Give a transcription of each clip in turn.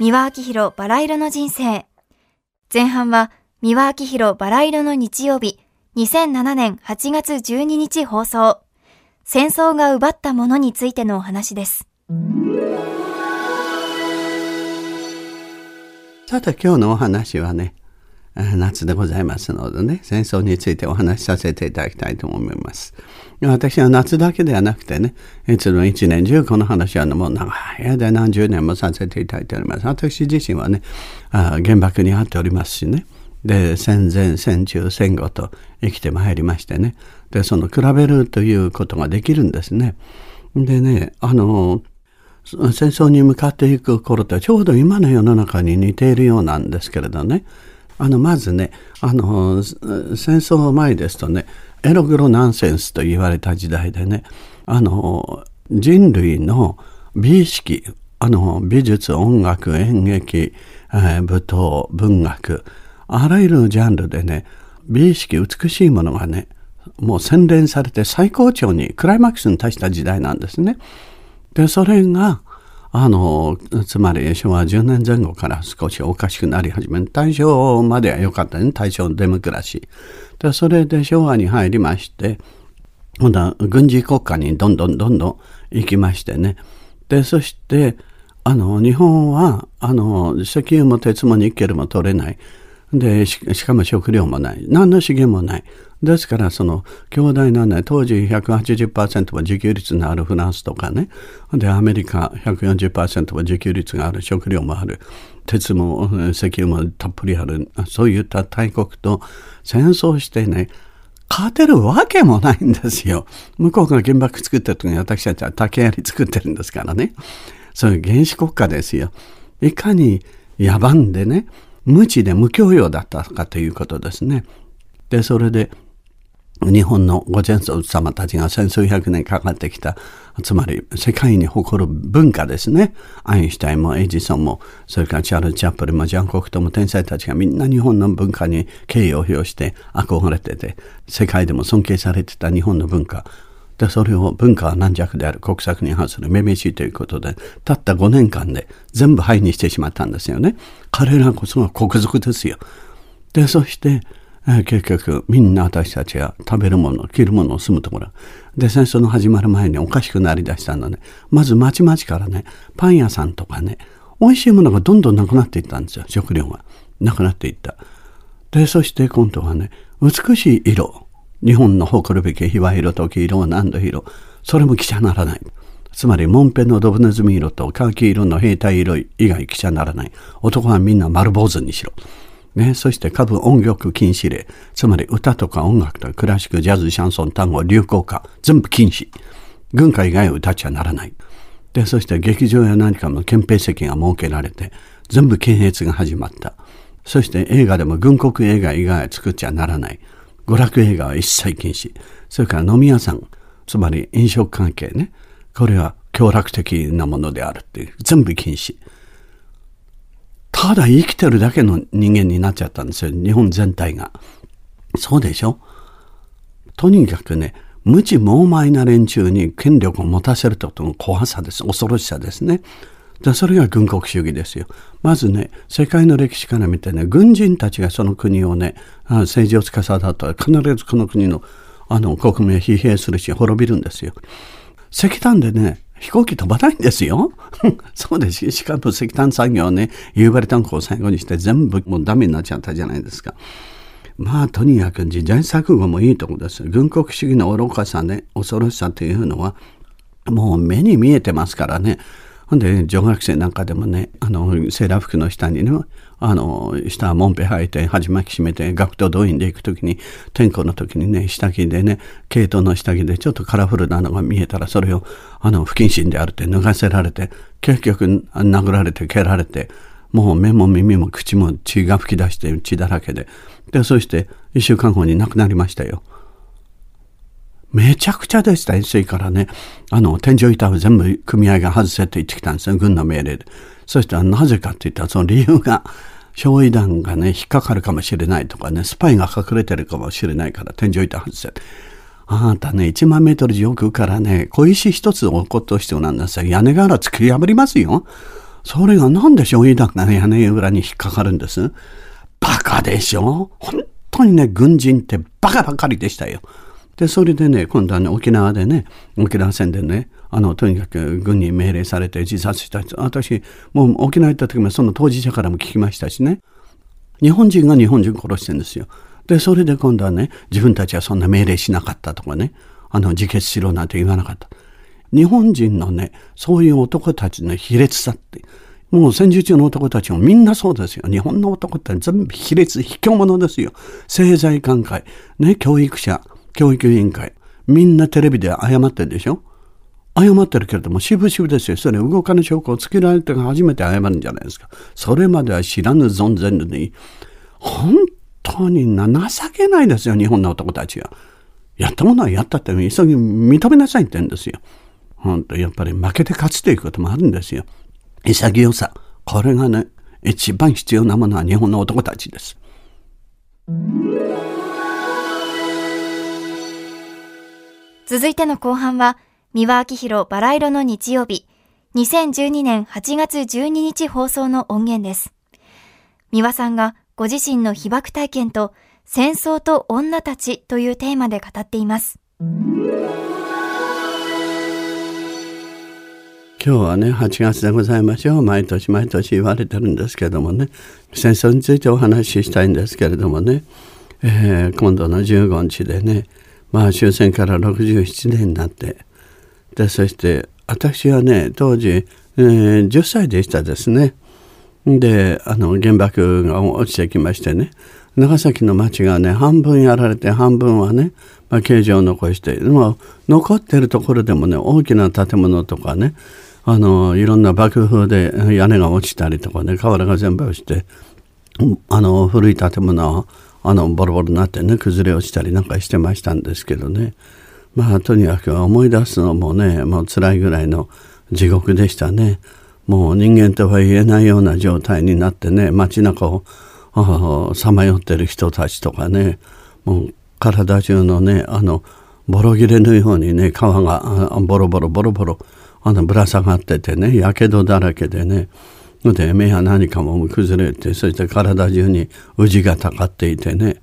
三輪明宏バラ色の人生。前半は三輪明宏バラ色の日曜日、2007年8月12日放送。戦争が奪ったものについてのお話です。さて今日のお話はね、夏でございますのでね、戦争についてお話しさせていただきたいと思います。私は夏だけではなくてね、いつも一年中この話はもう長い間何十年もさせていただいております。私自身はね、原爆にあっておりますしね、で、戦前、戦中、戦後と生きてまいりましてね、で、その比べるということができるんですね。でね、あの、戦争に向かっていく頃とちょうど今の世の中に似ているようなんですけれどね、あの、まずね、あの、戦争前ですとね、エログロナンセンスと言われた時代でね、あの、人類の美意識、あの、美術、音楽、演劇、えー、舞踏、文学、あらゆるジャンルでね、美意識、美しいものがね、もう洗練されて最高潮に、クライマックスに達した時代なんですね。で、それが、あの、つまり昭和10年前後から少しおかしくなり始め、大正までは良かったね、大正デモクラシー。で、それで昭和に入りまして、今度は軍事国家にどんどんどんどん行きましてね。で、そして、あの、日本は、あの、石油も鉄もニッケルも取れない。で、しかも食料もない。何の資源もない。ですから、その、強大なね、当時180%は自給率のあるフランスとかね、で、アメリカ140%は自給率がある、食料もある、鉄も石油もたっぷりある、そういった大国と戦争してね、勝てるわけもないんですよ。向こうが原爆作ってる時に私たちは竹槍作ってるんですからね。そういう原始国家ですよ。いかに野蛮でね、無知で無教養だったかということですね。で、それで、日本のご先祖様たちが千数百年かかってきた、つまり世界に誇る文化ですね。アインシュタインもエジソンも、それからチャールズ・チャップルもジャンコクトも天才たちがみんな日本の文化に敬意を表して憧れてて、世界でも尊敬されてた日本の文化。で、それを文化は軟弱である国策に反するめめしいということで、たった5年間で全部灰にしてしまったんですよね。彼らこそが国賊ですよ。で、そして、え結局みんな私たちは食べるもの、着るものを、住むところ。で、戦争の始まる前におかしくなりだしたのね。まず町々からね、パン屋さんとかね、美味しいものがどんどんなくなっていったんですよ、食料が。なくなっていった。で、そして今度はね、美しい色。日本の誇るべき卑猥色と黄色は何度色。それも記者ならない。つまり、モンペのドブネズミ色とカーキ色の兵隊色以外記者ならない。男はみんな丸坊主にしろ。ね、そして株音楽禁止令。つまり歌とか音楽とかクラシック、ジャズ、シャンソン、単語、流行歌、全部禁止。軍歌以外を歌っちゃならない。で、そして劇場や何かの憲兵席が設けられて、全部検閲が始まった。そして映画でも軍国映画以外作っちゃならない。娯楽映画は一切禁止。それから飲み屋さん、つまり飲食関係ね。これは凶楽的なものであるっていう。全部禁止。ただ生きてるだけの人間になっちゃったんですよ。日本全体が。そうでしょ？とにかくね、無知猛昧な連中に権力を持たせることの怖さです。恐ろしさですね。でそれが軍国主義ですよ。まずね、世界の歴史から見てね、軍人たちがその国をね、政治を司ったら必ずこの国のあの国民を疲弊するし滅びるんですよ。石炭でね、飛行機飛ばないんですよ。そうです。しかも石炭産業ね、夕張炭鉱を最後にして全部もうダメになっちゃったじゃないですか。まあ、とにかく時代錯誤もいいところです。軍国主義の愚かさね、恐ろしさというのは、もう目に見えてますからね。ほんで、女学生なんかでもね、あの、セーラー服の下にね、あの、下はもんぺ履いて、鉢巻き締めて、学徒動員で行くときに、天候の時にね、下着でね、毛糸の下着でちょっとカラフルなのが見えたら、それを、あの、不謹慎であるって脱がせられて、結局、殴られて、蹴られて、もう目も耳も口も血が吹き出して血だらけで。で、そして一週間後に亡くなりましたよ。めちゃくちゃでした、遠征からね。あの、天井板を全部組合が外せって言ってきたんですよ、軍の命令で。そしたらなぜかって言ったら、その理由が、焼夷弾がね、引っかかるかもしれないとかね、スパイが隠れてるかもしれないから天井板外せ。あなたね、1万メートル上空からね、小石一つ落っことしてなんですよ。屋根瓦突き破りますよ。それがなんで焼夷弾が屋根裏に引っかかるんです？バカでしょ？本当にね、軍人ってバカばかりでしたよ。で、それでね、今度はね、沖縄でね、沖縄戦でね、あの、とにかく軍に命令されて自殺した人、私、もう沖縄行った時もその当事者からも聞きましたしね、日本人が日本人殺してるんですよ。で、それで今度はね、自分たちはそんな命令しなかったとかね、あの、自決しろなんて言わなかった。日本人のね、そういう男たちの卑劣さって、もう戦時中の男たちもみんなそうですよ。日本の男って全部卑劣、卑怯者ですよ。政財官会、ね、教育者、教育委員会、みんなテレビで謝ってるでしょ？謝ってるけれども、渋々ですよ。それ動かぬ証拠をつけられて初めて謝るんじゃないですか。それまでは知らぬ存ぜぬに、本当に情けないですよ、日本の男たちは。やったものはやったって、急ぎ認めなさいって言うんですよ。本当やっぱり負けて勝つということもあるんですよ。潔さ。これがね、一番必要なものは日本の男たちです。続いての後半は、三輪明宏バラ色の日曜日、2012年8月12日放送の音源です。三輪さんがご自身の被爆体験と戦争と女たちというテーマで語っています。今日はね8月でございましょう毎年毎年言われてるんですけどもね戦争についてお話ししたいんですけれどもね、えー、今度の15日でねまあ終戦から67年になってでそして私はね当時、えー、10歳でしたですね。であの原爆が落ちてきましてね長崎の町がね半分やられて半分はね、まあ、形状を残してでも残ってるところでもね大きな建物とかねあのいろんな爆風で屋根が落ちたりとかね瓦が全部落ちてあの古い建物はあのボロボロになってね崩れ落ちたりなんかしてましたんですけどね。まあとにかく思い出すのもねもう辛いぐらいの地獄でしたね。もう人間とは言えないような状態になってね街中をさまよってる人たちとかねもう体中のねあのボロ切れのようにね皮がボロボロボロボロあのぶら下がっててねやけどだらけでねで目や何かも崩れてそして体中に宇治がたかっていてね。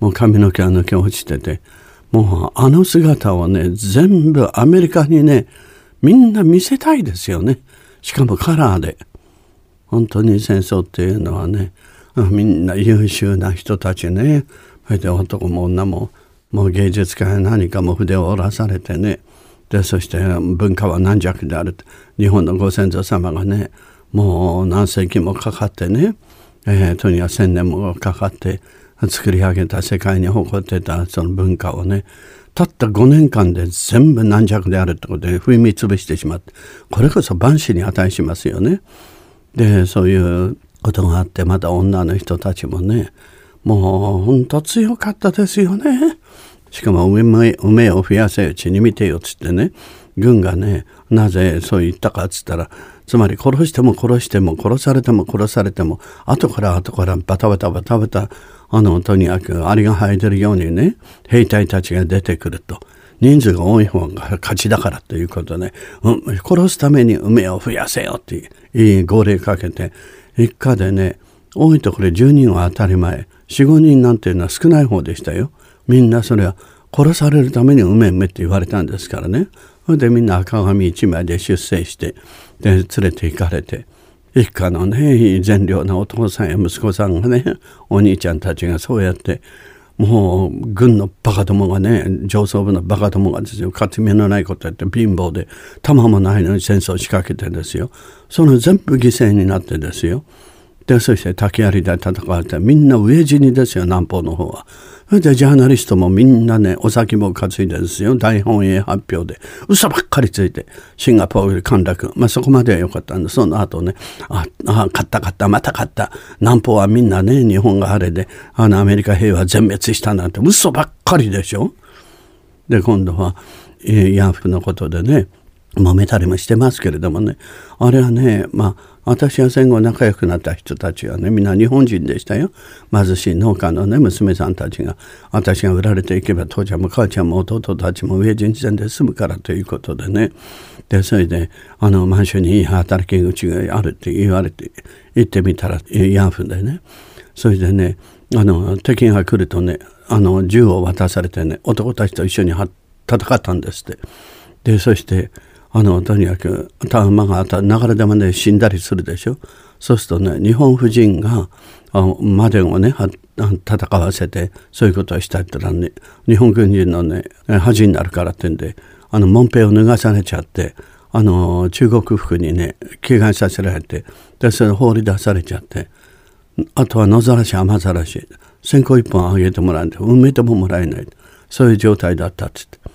もう髪の毛は抜け落ちててもうあの姿をね全部アメリカにねみんな見せたいですよね。しかもカラーで。本当に戦争っていうのはねみんな優秀な人たちね。それで男も女ももう芸術家や何かも筆を折らされてね。でそして文化は軟弱である。日本のご先祖様がねもう何世紀もかかってね、えー、とにかく千年もかかって作り上げた世界に誇ってたその文化をねたった5年間で全部軟弱であるってことで踏み潰してしまってこれこそ万死に値しますよね。でそういうことがあってまた女の人たちもねもう本当強かったですよね。しかも梅を増やせうちに見てよっつってね軍がねなぜそう言ったかっつったらつまり殺しても殺しても殺されても殺されても後から後からバタバタバタバタあのとにかくアリが生えてるようにね兵隊たちが出てくると。人数が多い方が勝ちだからということで、うん、殺すために梅を増やせよっていい号令かけて一家でね多いところ10人は当たり前45人なんていうのは少ない方でしたよ。みんなそれは殺されるためにうめうめって言われたんですからねそれでみんな赤紙一枚で出征してで連れて行かれて一家のね善良なお父さんや息子さんがねお兄ちゃんたちがそうやってもう軍のバカどもがね上層部のバカどもがですよ勝ち目のないことやって貧乏で弾もないのに戦争を仕掛けてですよ。その全部犠牲になってですよ。でそして竹槍で戦われてみんな飢え死にですよ南方の方は。それでジャーナリストもみんなねお酒も担いでですよ。大本営発表で嘘ばっかりついてシンガポール陥落。まあそこまでは良かったんでその後ねああ勝った勝った。また勝った。南方はみんなね日本があれであのアメリカ兵は全滅したなんて。嘘ばっかりでしょ。で今度はヤンフのことでね揉めたりもしてますけれどもね。あれはねまあ私が戦後仲良くなった人たちはねみんな日本人でしたよ。貧しい農家のね娘さんたちが私が売られていけば父ちゃんも母ちゃんも弟たちも上人地で住むからということでね。でそれであのマンションにいい働き口があるって言われて行ってみたらヤンフでね。それでねあの敵が来るとねあの銃を渡されてね男たちと一緒に戦ったんですって。でそしてあのとにかく弾が流れ弾で死んだりするでしょそうするとね日本婦人がマデンをね戦わせてそういうことをしたったらね日本軍人のね恥になるからってんであの門兵を脱がされちゃってあの中国服にね着替えさせられてでそれ放り出されちゃってあとは野ざらし雨ざらし線香一本あげてもらえない埋めてももらえないそういう状態だったっつって。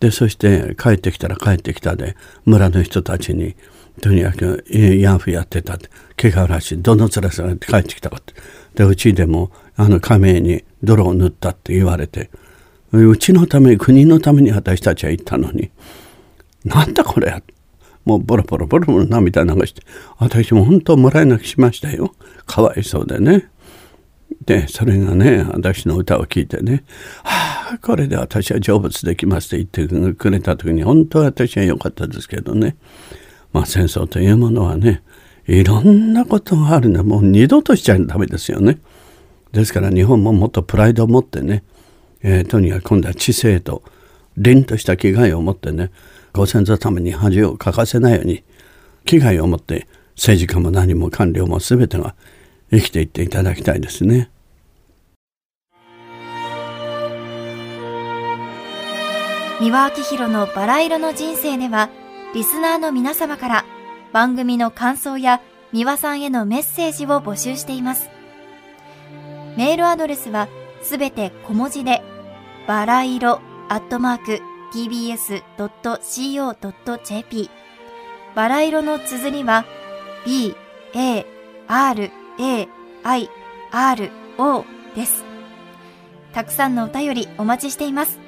でそして帰ってきたら帰ってきたで村の人たちにとにかくヤンフやってたって怪我らしいどの面されて帰ってきたかって。でうちでもあの仮名に泥を塗ったって言われて。うちのため国のために私たちは行ったのに。なんだこれもうボロボロボロボロ涙流して。私も本当もらい泣きしましたよ。かわいそうでね。でそれがね私の歌を聴いてね「はあこれで私は成仏できます」って言ってくれた時に本当は私は良かったですけどねまあ戦争というものはねいろんなことがあるんだもう二度としちゃダメですよね。ですから日本ももっとプライドを持ってね、えー、とにかく今度は知性と凛とした気概を持ってねご先祖様に恥をかかせないように気概を持って政治家も何も官僚も全てが生きていっていただきたいですね。三輪明宏のバラ色の人生では、リスナーの皆様から番組の感想や三輪さんへのメッセージを募集しています。メールアドレスはすべて小文字で、バラ色アットマーク tbs.co.jp バラ色の綴りは b, a, r, a, i, r, o です。たくさんのお便りお待ちしています。